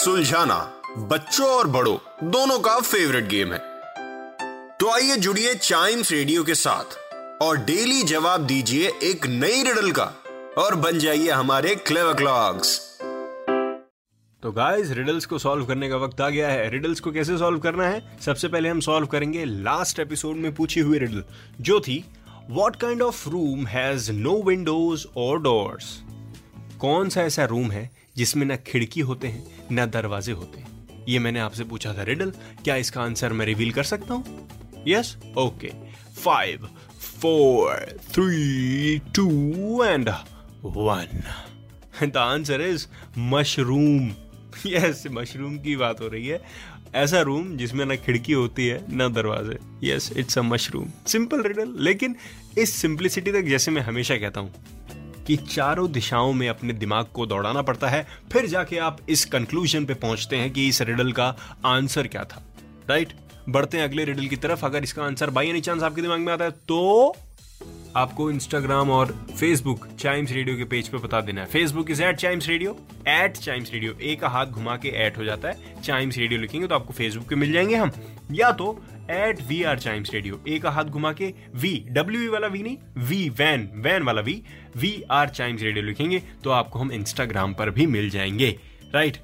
सुलझाना, बच्चों और बड़ों, दोनों का फेवरेट गेम है। तो आइए जुड़िए चाइम्स रेडियो के साथ और डेली जवाब दीजिए एक नई रिडल का और बन जाइए हमारे क्लेवर क्लॉक्स तो गाइस रिडल्स को सॉल्व करने का वक्त आ गया है। रिडल्स को कैसे सॉल्व करना है? सबसे पहले हम सॉल्व करेंगे लास्ट एपिसोड में पूछी हुई रिडल जो थी what kind of room has no windows और डोर्स कौन सा ऐसा रूम है जिसमें ना खिड़की होते हैं, ना दरवाजे होते हैं। ये मैंने आपसे पूछा था, रिडल, क्या इसका आंसर मैं रिवील कर सकता हूँ? Yes okay five four three two and one the answer is mushroom yes mushroom की बात हो रही है। ऐसा रूम जिसमें ना खिड़की होती है, ना दरवाजे। Yes it's a mushroom simple riddle लेकिन इस सिंप्लिसिटी तक जैसे मैं हमेशा कहता हूँ कि चारों दिशाओं में अपने दिमाग को दौड़ाना पड़ता है, फिर जाके आप इस कंक्लूजन पे पहुँचते हैं कि इस रिडल का आंसर क्या था। राइट बढ़ते हैं अगले रिडल की तरफ़। अगर इसका आंसर बाई एनी चांस आपके दिमाग में आता है तो आपको इंस्टाग्राम और फेसबुक चाइम्स रेडियो के पेज पे बता देना है। Facebook is at Chimes Radio at Chimes Radio एक हाथ घुमा के एट हो जाता है। चाइम्स रेडियो लिखेंगे तो आपको फेसबुक पे मिल जाएँगे हम। या तो at we are Chimes Radio एक हाथ घुमा के वी डब्ल्यू वाला वी नहीं वी वैन वैन वाला V we are Chimes Radio लिखेंगे तो आपको हम इंस्टाग्राम पर भी मिल जाएँगे राइट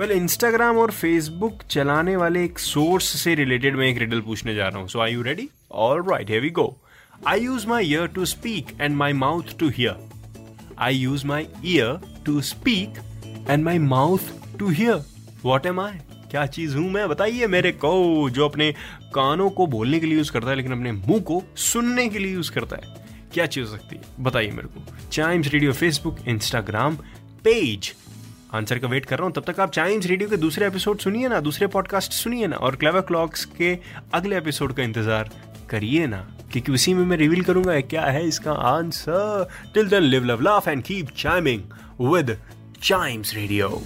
वेल इंस्टाग्राम और फेसबुक चलाने वाले एक सोर्स से रिलेटेड मैं एक रिडल पूछने जा रहा हूँ so I you ready all right have go I use my ear to speak and my mouth to hear. I use my ear to speak and my mouth to hear. What am I? क्या चीज़ हूँ मैं? बताइए मेरे को, जो अपने कानों को बोलने के लिए यूज़ करता है, लेकिन अपने मुँह को सुनने के लिए यूज़ करता है। क्या चीज़ हो सकती है? बताइए मेरे को। Chimes Radio Facebook Instagram page answer का वेट कर रहा हूँ, तब तक आप चाइम्स रेडियो के दूसरे एपिसोड सुनिए ना, दूसरे पॉडकास्ट सुनिए ना, और क्लेवर क्लॉक्स के अगले एपिसोड का इंतज़ार करिए ना, क्योंकि उसी में मैं रिवील करूँगा क्या है इसका answer till then live love laugh and keep chiming with Chimes Radio